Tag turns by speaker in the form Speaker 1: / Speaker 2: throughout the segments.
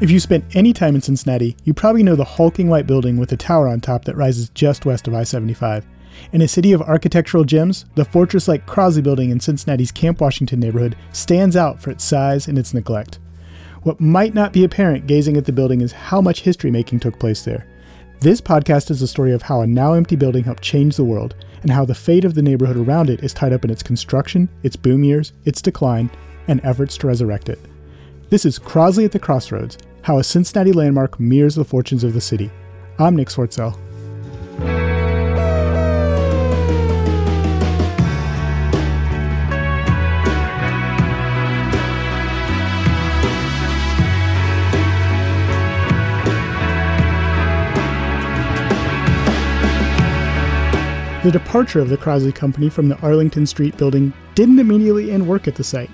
Speaker 1: If you spent any time in Cincinnati, you probably know the hulking white building with a tower on top that rises just west of I 75. In a city of architectural gems, the fortress like Crosley building in Cincinnati's Camp Washington neighborhood stands out for its size and its neglect. What might not be apparent gazing at the building is how much history making took place there. This podcast is a story of how a now empty building helped change the world, and how the fate of the neighborhood around it is tied up in its construction, its boom years, its decline, and efforts to resurrect it. This is Crosley at the Crossroads How a Cincinnati Landmark Mirrors the Fortunes of the City. I'm Nick Swartsell. The departure of the Crosley Company from the Arlington Street building didn't immediately end work at the site.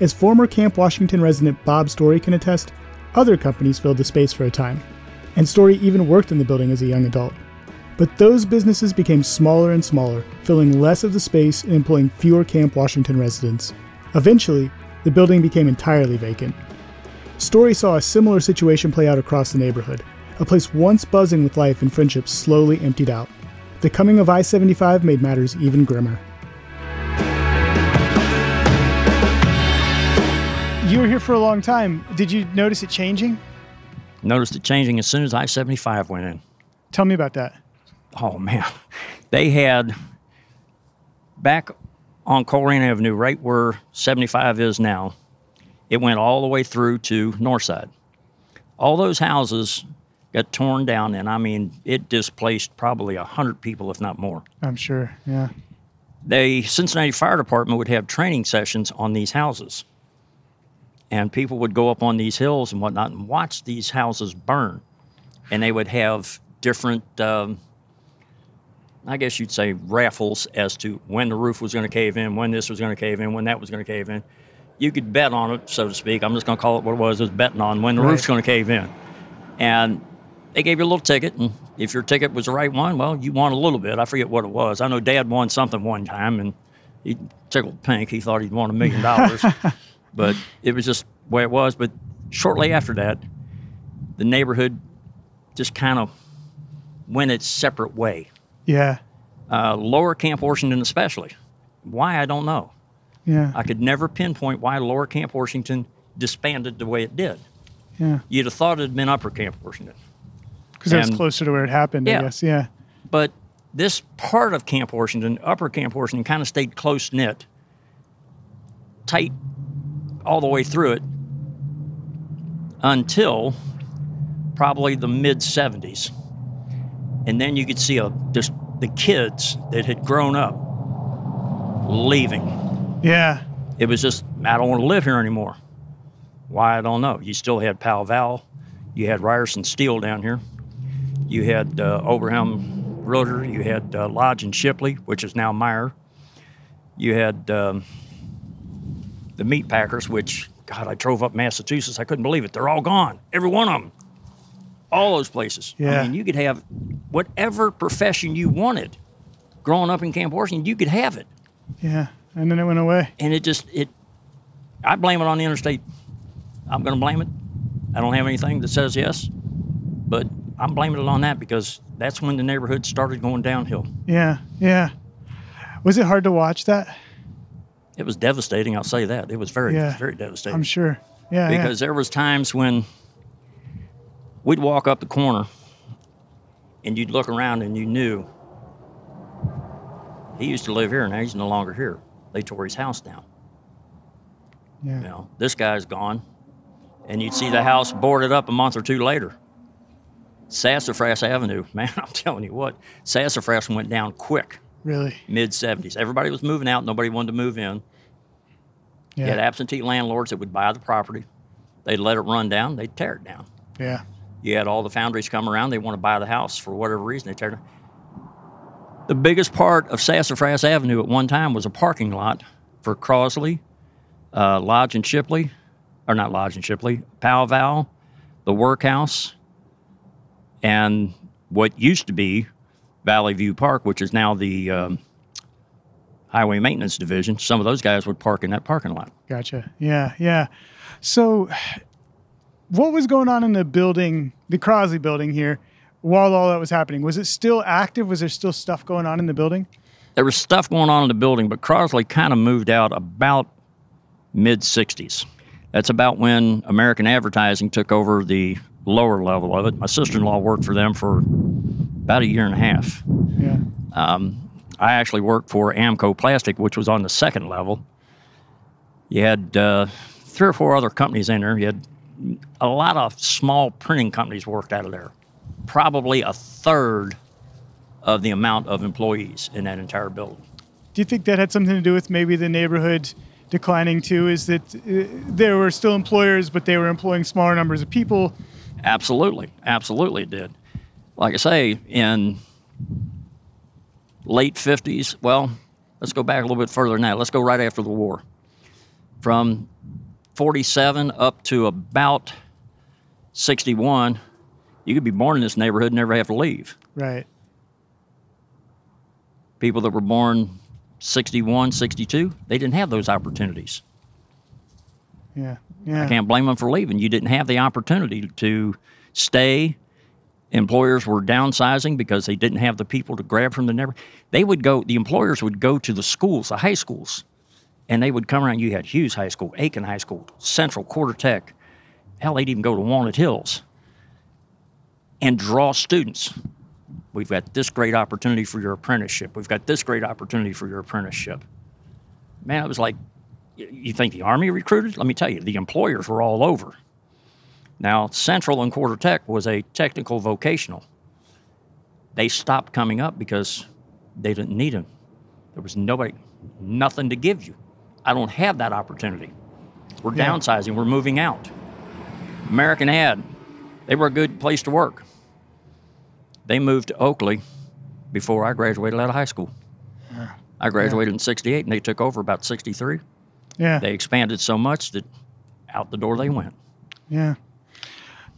Speaker 1: As former Camp Washington resident Bob Story can attest, other companies filled the space for a time, and Story even worked in the building as a young adult. But those businesses became smaller and smaller, filling less of the space and employing fewer Camp Washington residents. Eventually, the building became entirely vacant. Story saw a similar situation play out across the neighborhood. A place once buzzing with life and friendship slowly emptied out. The coming of I 75 made matters even grimmer. You were here for a long time. Did you notice it changing?
Speaker 2: Noticed it changing as soon as I 75 went in.
Speaker 1: Tell me about that.
Speaker 2: Oh, man. They had back on Colerain Avenue, right where 75 is now, it went all the way through to Northside. All those houses got torn down, and I mean, it displaced probably 100 people, if not more.
Speaker 1: I'm sure, yeah.
Speaker 2: The Cincinnati Fire Department would have training sessions on these houses. And people would go up on these hills and whatnot and watch these houses burn. And they would have different, um, I guess you'd say, raffles as to when the roof was going to cave in, when this was going to cave in, when that was going to cave in. You could bet on it, so to speak. I'm just going to call it what it was, it was betting on when the
Speaker 1: Right.
Speaker 2: roof's going to cave in. And they gave you a little ticket, and if your ticket was the right one, well, you won a little bit. I forget what it was. I know Dad won something one time, and he tickled pink. He thought he'd won a million dollars, but it was just way it was. But shortly after that, the neighborhood just kind of went its separate way.
Speaker 1: Yeah,
Speaker 2: Uh, lower Camp Washington, especially. Why I don't know.
Speaker 1: yeah,
Speaker 2: I could never pinpoint why Lower Camp Washington disbanded the way it did.
Speaker 1: yeah.
Speaker 2: You'd have thought it had been Upper Camp Washington.
Speaker 1: Because that was closer to where it happened, I guess. Yeah,
Speaker 2: But this part of Camp Washington, Upper Camp Washington, kind of stayed close knit, tight all the way through it until probably the mid 70s. And then you could see a, just the kids that had grown up leaving.
Speaker 1: yeah,
Speaker 2: It was just, I don't want to live here anymore. Why, I don't know. You still had Pal Val, you had Ryerson Steel down here, you had uh, Oberham Rotor, you had uh, Lodge and Shipley, which is now Meyer. You had um, the meat packers, which, God, I drove up Massachusetts. I couldn't believe it. They're all gone, every one of them. All those places.
Speaker 1: Yeah.
Speaker 2: I mean, you could have whatever profession you wanted growing up in Camp Washington, you could have it
Speaker 1: yeah. And then it went away.
Speaker 2: and it just it i blame it on the interstate i'm going to blame it i don't have anything that says yes but i'm blaming it on that because that's when the neighborhood started going downhill
Speaker 1: Yeah, yeah. Was it hard to watch that?
Speaker 2: It was devastating i'll say that it was very
Speaker 1: Yeah.
Speaker 2: very devastating
Speaker 1: I'm sure. Yeah, yeah.
Speaker 2: because there was times when we'd walk up the corner and you'd look around and you knew he used to live here now he's no longer here they tore his house down
Speaker 1: yeah.
Speaker 2: You know, this guy's gone. And you'd see the house boarded up a month or two later. Sassafras Avenue, man, I'm telling you what, Sassafras went down quick,
Speaker 1: Really?
Speaker 2: mid 70s. Everybody was moving out, nobody wanted to move in. You had absentee landlords that would buy the property. They'd let it run down, they'd tear it down.
Speaker 1: Yeah.
Speaker 2: You had all the foundries come around, they want to buy the house for whatever reason, they tear it down. The biggest part of Sassafras Avenue at one time was a parking lot for Crosley, uh, Lodge and Shipley, or not Lodge and Shipley, Powell Val, the workhouse, and what used to be Valley View Park, which is now the um, Highway Maintenance Division. Some of those guys would park in that parking lot.
Speaker 1: Gotcha. Yeah, yeah. So what was going on in the building, the Crosley building here, while all that was happening? Was it still active? Was there still stuff going on in the building?
Speaker 2: There was stuff going on in the building, but Crosley kind of moved out about mid 60s. That's about when American Advertising took over the lower level of it. My sister in law worked for them for about a year and a half.
Speaker 1: Yeah.
Speaker 2: Um, I actually worked for Amco Plastic, which was on the second level. You had uh, three or four other companies in there. You had a lot of small printing companies worked out of there. Probably a third of the amount of employees in that entire building.
Speaker 1: Do you think that had something to do with maybe the neighborhood declining too? Is that uh, there were still employers, but they were employing smaller numbers of people?
Speaker 2: Absolutely, absolutely, it did. Like I say, in late 50s, well, let's go back a little bit further now. Let's go right after the war. From 47 up to about 61, you could be born in this neighborhood and never have to leave.
Speaker 1: Right.
Speaker 2: People that were born 61, 62, they didn't have those opportunities.
Speaker 1: Yeah. Yeah.
Speaker 2: I can't blame them for leaving. You didn't have the opportunity to stay. Employers were downsizing because they didn't have the people to grab from the network. They would go, the employers would go to the schools, the high schools, and they would come around. You had Hughes High School, Aiken High School, Central, Courter Tech. Hell, they'd even go to Walnut Hills and draw students. We've got this great opportunity for your apprenticeship. We've got this great opportunity for your apprenticeship. Man, it was like, you think the Army recruited? Let me tell you, the employers were all over. Now, Central and Courter Tech was a technical vocational. They stopped coming up because they didn't need them. There was nobody, nothing to give you. I don't have that opportunity. We're
Speaker 1: Yeah.
Speaker 2: downsizing, we're moving out. American Ad, they were a good place to work. They moved to Oakley before I graduated out of high school. I graduated in 68 and they took over about 63.
Speaker 1: Yeah.
Speaker 2: They expanded so much that out the door they went.
Speaker 1: yeah.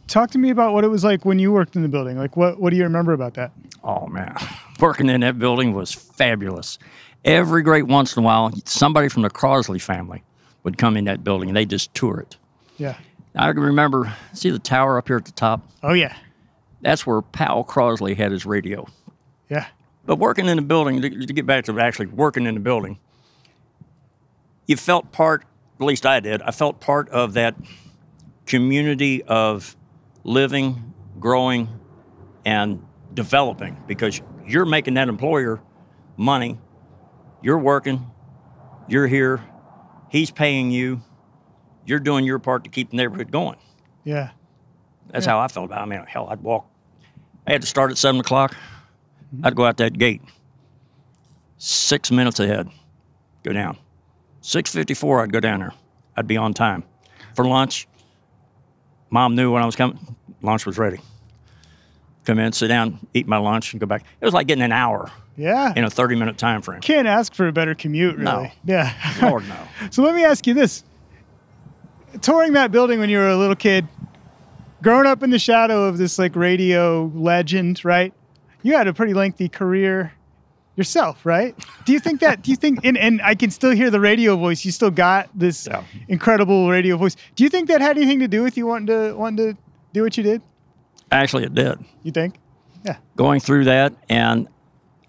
Speaker 1: Talk to me about what it was like when you worked in the building. Like, what, what do you remember about that?
Speaker 2: Oh man, working in that building was fabulous. Every great once in a while, somebody from the Crosley family would come in that building and they just tour it.
Speaker 1: Yeah.
Speaker 2: I can remember, see the tower up here at the top?
Speaker 1: Oh, yeah.
Speaker 2: That's where Powel Crosley had his radio.
Speaker 1: Yeah.
Speaker 2: But working in the building, to, to get back to actually working in the building, you felt part, at least I did, I felt part of that community of living, growing, and developing because you're making that employer money. You're working, you're here, he's paying you, you're doing your part to keep the neighborhood going.
Speaker 1: Yeah.
Speaker 2: That's
Speaker 1: Yeah.
Speaker 2: how I felt about it. I mean, hell, I'd walk. I had to start at seven o'clock. Mm-hmm. I'd go out that gate. Six minutes ahead, go down. Six fifty-four, I'd go down there. I'd be on time for lunch. Mom knew when I was coming. Lunch was ready. Come in, sit down, eat my lunch, and go back. It was like getting an hour
Speaker 1: Yeah.
Speaker 2: in a thirty-minute time frame.
Speaker 1: Can't ask for a better commute, really.
Speaker 2: No.
Speaker 1: Yeah.
Speaker 2: Lord no.
Speaker 1: So let me ask you this. Touring that building when you were a little kid, growing up in the shadow of this like radio legend, right? You had a pretty lengthy career yourself, right? Do you think that do you think and, and I can still hear the radio voice. You still got this
Speaker 2: Yeah.
Speaker 1: incredible radio voice. Do you think that had anything to do with you wanting to wanting to do what you did?
Speaker 2: Actually, it did.
Speaker 1: You think? Yeah.
Speaker 2: going through that and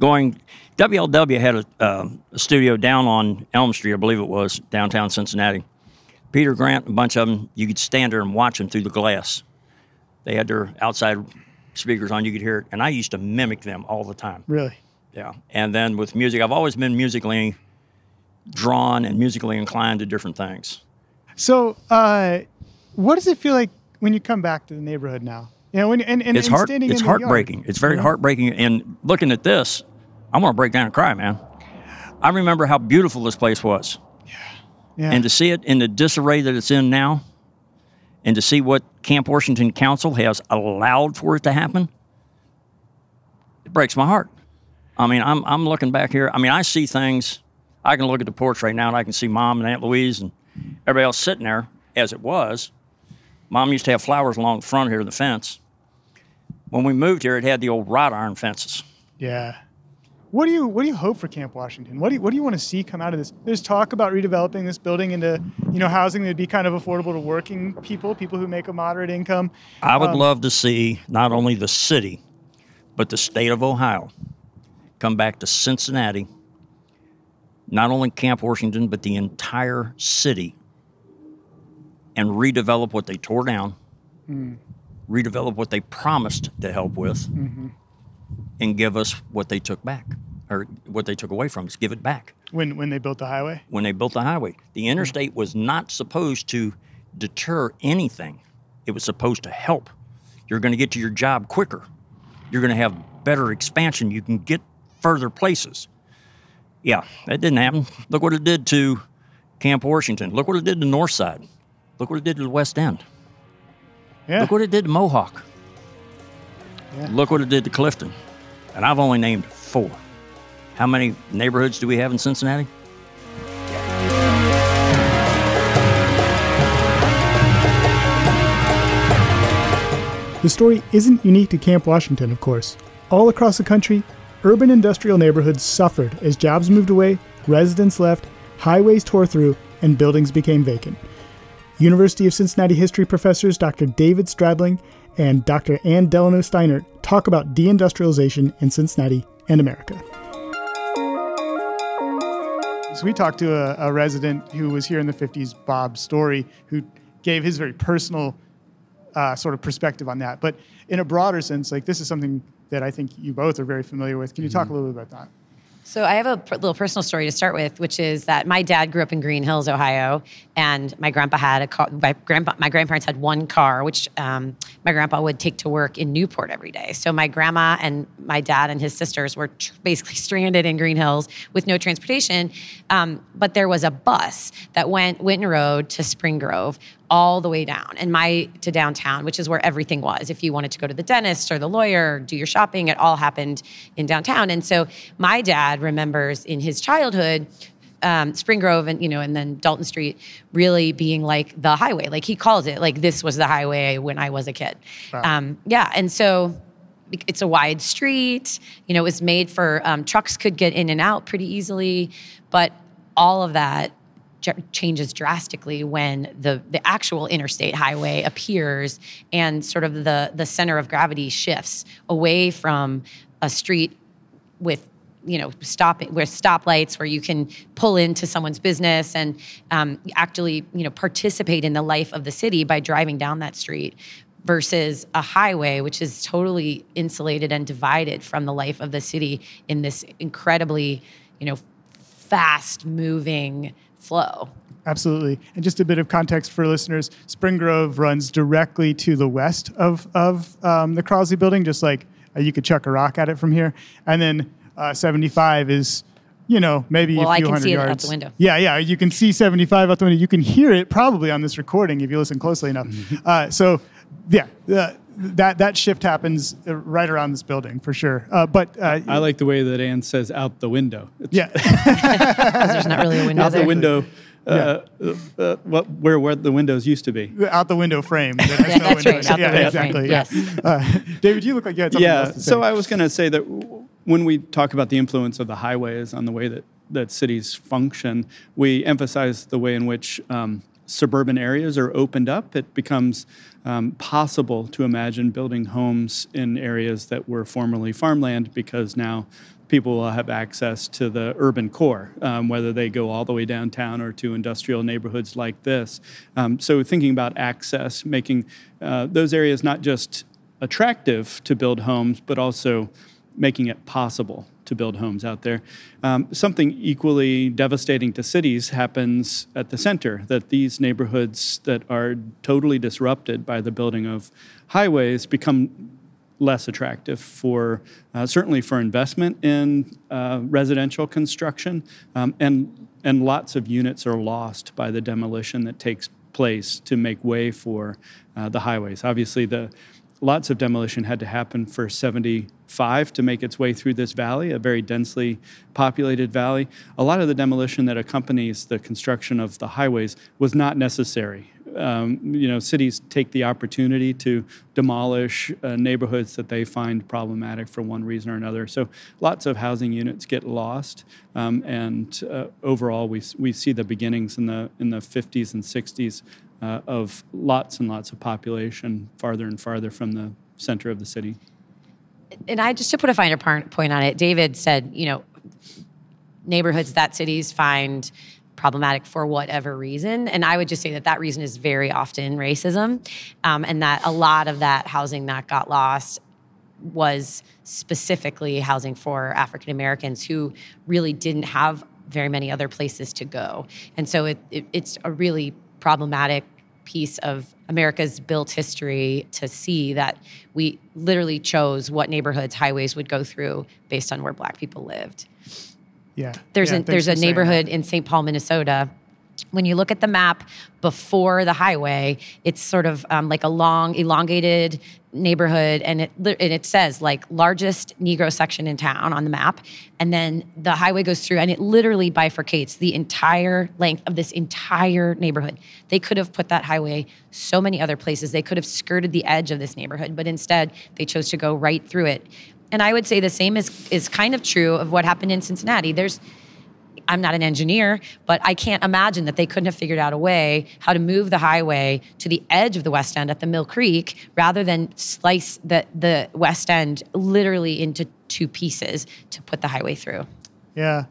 Speaker 2: going. WLW had a, um a studio down on Elm Street, I believe it was, downtown Cincinnati. Peter Grant, a bunch of them, you could stand there and watch them through the glass. They had their outside speakers on, you could hear it, and I used to mimic them all the time.
Speaker 1: Really?
Speaker 2: Yeah. And then with music, I've always been musically drawn and musically inclined to different things.
Speaker 1: So, uh, what does it feel like when you come back to the neighborhood now? You know, when and, and
Speaker 2: It's
Speaker 1: and
Speaker 2: heart. It's
Speaker 1: in the yard,
Speaker 2: heartbreaking. It's very
Speaker 1: know?
Speaker 2: heartbreaking. And looking at this, I'm gonna break down and cry, man. I remember how beautiful this place was, Yeah.
Speaker 1: Yeah.
Speaker 2: and to see it in the disarray that it's in now, and to see what Camp Washington Council has allowed for it to happen, it breaks my heart. I mean, I'm I'm looking back here. I mean, I see things. I can look at the porch right now, and I can see Mom and Aunt Louise and everybody else sitting there as it was. Mom used to have flowers along the front here of the fence. When we moved here, it had the old wrought iron fences.
Speaker 1: yeah. what do you what do you hope for Camp Washington? What do you, what do you want to see come out of this? There's talk about redeveloping this building into you know housing that would be kind of affordable to working people, people who make a moderate income.
Speaker 2: I would um, love to see not only the city, but the state of Ohio come back to Cincinnati. Not only Camp Washington, but the entire city, and redevelop what they tore down, mm. redevelop what they promised to help with. Mm-hmm and give us what they took back or what they took away from us, give it back.
Speaker 1: When when they built the highway?
Speaker 2: When they built the highway. The interstate was not supposed to deter anything. It was supposed to help. You're going to get to your job quicker. You're going to have better expansion. You can get further places. Yeah, that didn't happen. Look what it did to Camp Washington. Look what it did to Northside. Look what it did to the West End. Yeah. Look what it did to Mohawk. Yeah. Look what it did to Clifton. And I've only named four. How many neighborhoods do we have in Cincinnati?
Speaker 1: The story isn't unique to Camp Washington, of course. All across the country, urban industrial neighborhoods suffered as jobs moved away, residents left, highways tore through, and buildings became vacant. University of Cincinnati history professors Dr. David Stradling and Dr. Anne Delano Steinert talk about deindustrialization in Cincinnati and America. So we talked to a, a, resident who was here in the 50s, Bob Story, who gave his very personal uh, sort of perspective on that. But in a broader sense, like this is something that I think you both are very familiar with. Can you mm-hmm. talk a little bit about that?
Speaker 3: So I have a little personal story to start with, which is that my dad grew up in Green Hills, Ohio, and my grandpa had a car. My grandpa, my grandparents had one car, which um, my grandpa would take to work in Newport every day. So my grandma and my dad and his sisters were tr- basically stranded in Green Hills with no transportation. Um, but there was a bus that went Winton Road to Spring Grove all the way down and my to downtown, which is where everything was. If you wanted to go to the dentist or the lawyer, do your shopping, it all happened in downtown. And so my dad remembers in his childhood um, Spring Grove and you know, and then Dalton Street really being like the highway. Like he calls it like this was the highway when I was a kid. Wow. Um, yeah, and so it's a wide street. You know, it was made for um, trucks could get in and out pretty easily, but all of that changes drastically when the the actual interstate highway appears and sort of the the center of gravity shifts away from a street with you know stopping with stoplights where you can pull into someone's business and um, actually you know participate in the life of the city by driving down that street versus a highway which is totally insulated and divided from the life of the city in this incredibly you know fast moving flow.
Speaker 1: Absolutely. And just a bit of context for listeners Spring Grove runs directly to the west of, of um, the Crosley building, just like uh, you could chuck a rock at it from here. And then uh, 75 is, you know, maybe
Speaker 3: well,
Speaker 1: a few
Speaker 3: I can
Speaker 1: hundred
Speaker 3: see
Speaker 1: yards.
Speaker 3: it out the window.
Speaker 1: Yeah, yeah. You can see 75 out the window. You can hear it probably on this recording if you listen closely enough. Mm-hmm. Uh, so, yeah. Uh, that that shift happens uh, right around this building for sure. Uh, but uh,
Speaker 4: I like the way that Anne says "out the window."
Speaker 1: It's yeah,
Speaker 3: there's not really a window.
Speaker 4: Out
Speaker 3: there.
Speaker 4: the window. Uh, yeah. Uh, what, where where the windows used to be.
Speaker 1: Out the window frame.
Speaker 3: Yeah, no that's windows. right. Out
Speaker 1: yeah, exactly.
Speaker 3: Frame. Yes.
Speaker 1: Uh, David, you look like you had something
Speaker 4: yeah,
Speaker 1: else to
Speaker 4: say. so I was going to say that when we talk about the influence of the highways on the way that, that cities function, we emphasize the way in which um, suburban areas are opened up. It becomes um, possible to imagine building homes in areas that were formerly farmland because now people will have access to the urban core, um, whether they go all the way downtown or to industrial neighborhoods like this. Um, so, thinking about access, making uh, those areas not just attractive to build homes, but also making it possible to build homes out there. Um, something equally devastating to cities happens at the center, that these neighborhoods that are totally disrupted by the building of highways become less attractive for uh, certainly for investment in uh, residential construction um, and and lots of units are lost by the demolition that takes place to make way for uh, the highways obviously the lots of demolition had to happen for 75 to make its way through this valley, a very densely populated valley. A lot of the demolition that accompanies the construction of the highways was not necessary um, you know, cities take the opportunity to demolish uh, neighborhoods that they find problematic for one reason or another. So lots of housing units get lost, um, and uh, overall, we we see the beginnings in the in the 50s and 60s uh, of lots and lots of population farther and farther from the center of the city.
Speaker 3: And I just to put a finer point on it, David said, you know, neighborhoods that cities find problematic for whatever reason. And I would just say that that reason is very often racism, um, and that a lot of that housing that got lost was specifically housing for African Americans who really didn't have very many other places to go. And so it, it, it's a really problematic piece of America's built history to see that we literally chose what neighborhoods highways would go through based on where black people lived.
Speaker 1: Yeah.
Speaker 3: There's
Speaker 1: yeah,
Speaker 3: a there's a neighborhood in St. Paul, Minnesota. When you look at the map before the highway, it's sort of um, like a long, elongated neighborhood, and it and it says like largest Negro section in town on the map, and then the highway goes through, and it literally bifurcates the entire length of this entire neighborhood. They could have put that highway so many other places. They could have skirted the edge of this neighborhood, but instead they chose to go right through it. And I would say the same is is kind of true of what happened in Cincinnati. There's I'm not an engineer, but I can't imagine that they couldn't have figured out a way how to move the highway to the edge of the West End at the Mill Creek rather than slice the, the West End literally into two pieces to put the highway through.
Speaker 1: Yeah.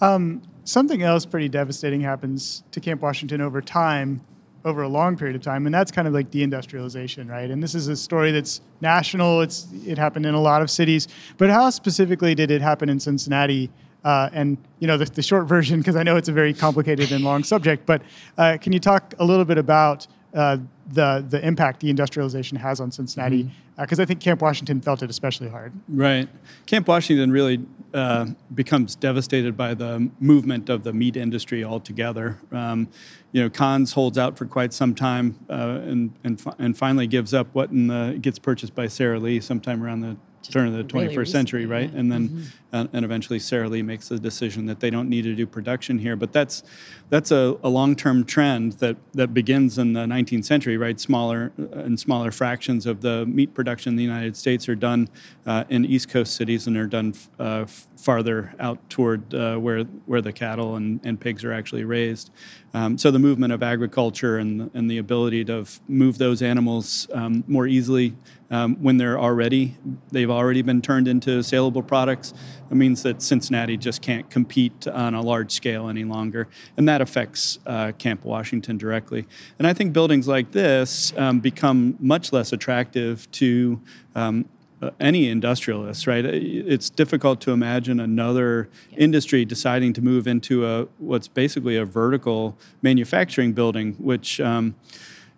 Speaker 1: Um, something else pretty devastating happens to Camp Washington over time over a long period of time, and that's kind of like deindustrialization, right? And this is a story that's national. It's it happened in a lot of cities, but how specifically did it happen in Cincinnati? Uh, and you know the, the short version, because I know it's a very complicated and long subject, but uh, can you talk a little bit about uh, the the impact deindustrialization has on Cincinnati? Because mm-hmm. Uh, I think Camp Washington felt it especially hard.
Speaker 4: Right, Camp Washington really uh, becomes devastated by the movement of the meat industry altogether. Um, you know, Kahn's holds out for quite some time uh, and and and finally gives up what in the, gets purchased by Sara Lee sometime around the turn of the 21st really century, right? Yeah. And then mm-hmm. Uh, and eventually Sara Lee makes the decision that they don't need to do production here. But that's that's a, a long-term trend that that begins in the 19th century, right? Smaller uh, and smaller fractions of the meat production in the United States are done uh, in East Coast cities and are done uh, farther out toward uh, where where the cattle and, and pigs are actually raised. Um, so the movement of agriculture and and the ability to move those animals um, more easily um, when they're already they've already been turned into saleable products. It means that Cincinnati just can't compete on a large scale any longer, and that affects uh, Camp Washington directly. And I think buildings like this um, become much less attractive to um, uh, any industrialist, right? It's difficult to imagine another yeah. industry deciding to move into a what's basically a vertical manufacturing building, which um,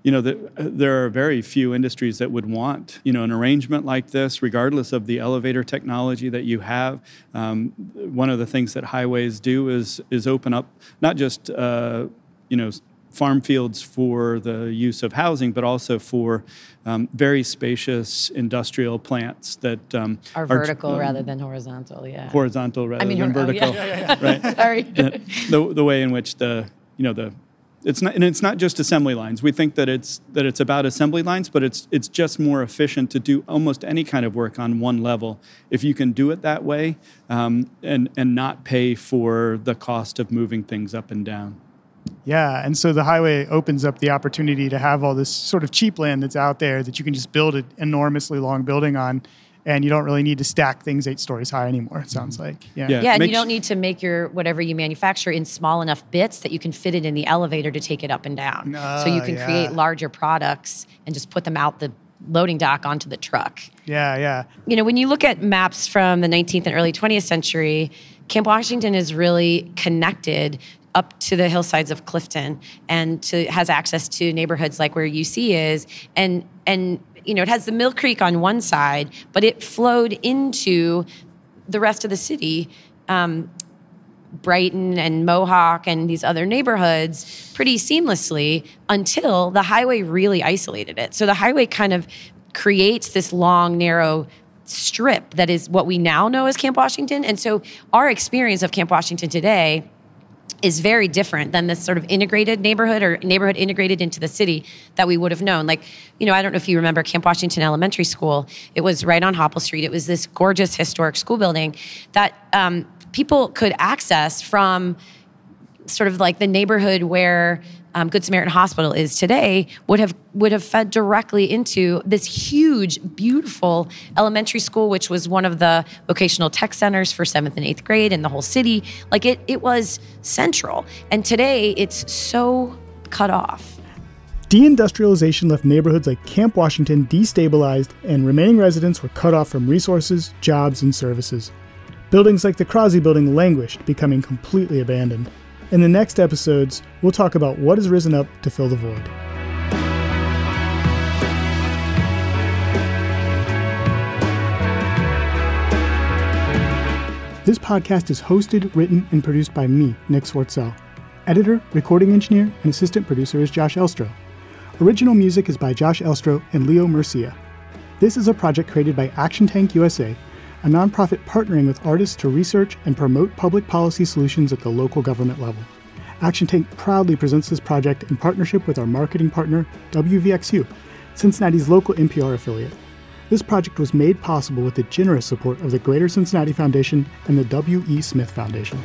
Speaker 4: you know, the, there are very few industries that would want, you know, an arrangement like this, regardless of the elevator technology that you have. Um, one of the things that highways do is is open up not just, uh, you know, farm fields for the use of housing, but also for um, very spacious industrial plants that
Speaker 3: um, are vertical are, um, rather than horizontal. Yeah,
Speaker 4: horizontal rather I mean, than vertical. Oh, yeah. Yeah, yeah, right.
Speaker 3: Sorry.
Speaker 4: the, the way in which the you know the it's not and it's not just assembly lines. We think that it's that it's about assembly lines but it's it's just more efficient to do almost any kind of work on one level. If you can do it that way um, and and not pay for the cost of moving things up and down.
Speaker 1: Yeah and so the highway opens up the opportunity to have all this sort of cheap land that's out there that you can just build an enormously long building on and you don't really need to stack things eight stories high anymore. It sounds like,
Speaker 3: yeah, yeah, yeah and you don't need to make your whatever you manufacture in small enough bits that you can fit it in the elevator to take it up and down. Uh, so you can yeah. create larger products and just put them out the loading dock onto the truck.
Speaker 1: Yeah, yeah.
Speaker 3: You know, when you look at maps from the 19th and early 20th century, Camp Washington is really connected up to the hillsides of Clifton and to, has access to neighborhoods like where UC is and and you know, it has the Mill Creek on one side, but it flowed into the rest of the city. Um, Brighton and Mohawk and these other neighborhoods pretty seamlessly until the highway really isolated it. So the highway kind of creates this long, narrow strip that is what we now know as Camp Washington. And so our experience of Camp Washington today is very different than this sort of integrated neighborhood or neighborhood integrated into the city that we would have known. Like, you know, I don't know if you remember Camp Washington Elementary School. It was right on Hopple Street. It was this gorgeous historic school building that um, people could access from sort of like the neighborhood where um, Good Samaritan Hospital is today would have would have fed directly into this huge, beautiful elementary school, which was one of the vocational tech centers for seventh and eighth grade in the whole city. Like it, it was central, and today it's so cut off.
Speaker 1: Deindustrialization left neighborhoods like Camp Washington destabilized, and remaining residents were cut off from resources, jobs, and services. Buildings like the Crosley Building languished, becoming completely abandoned. In the next episodes, we'll talk about what has risen up to fill the void. This podcast is hosted, written, and produced by me, Nick Swartsell. Editor, recording engineer, and assistant producer is Josh Elstro. Original music is by Josh Elstro and Leo Murcia. This is a project created by Action Tank USA a nonprofit partnering with artists to research and promote public policy solutions at the local government level. Action Tank proudly presents this project in partnership with our marketing partner, WVXU, Cincinnati's local NPR affiliate. This project was made possible with the generous support of the Greater Cincinnati Foundation and the W.E. Smith Foundation.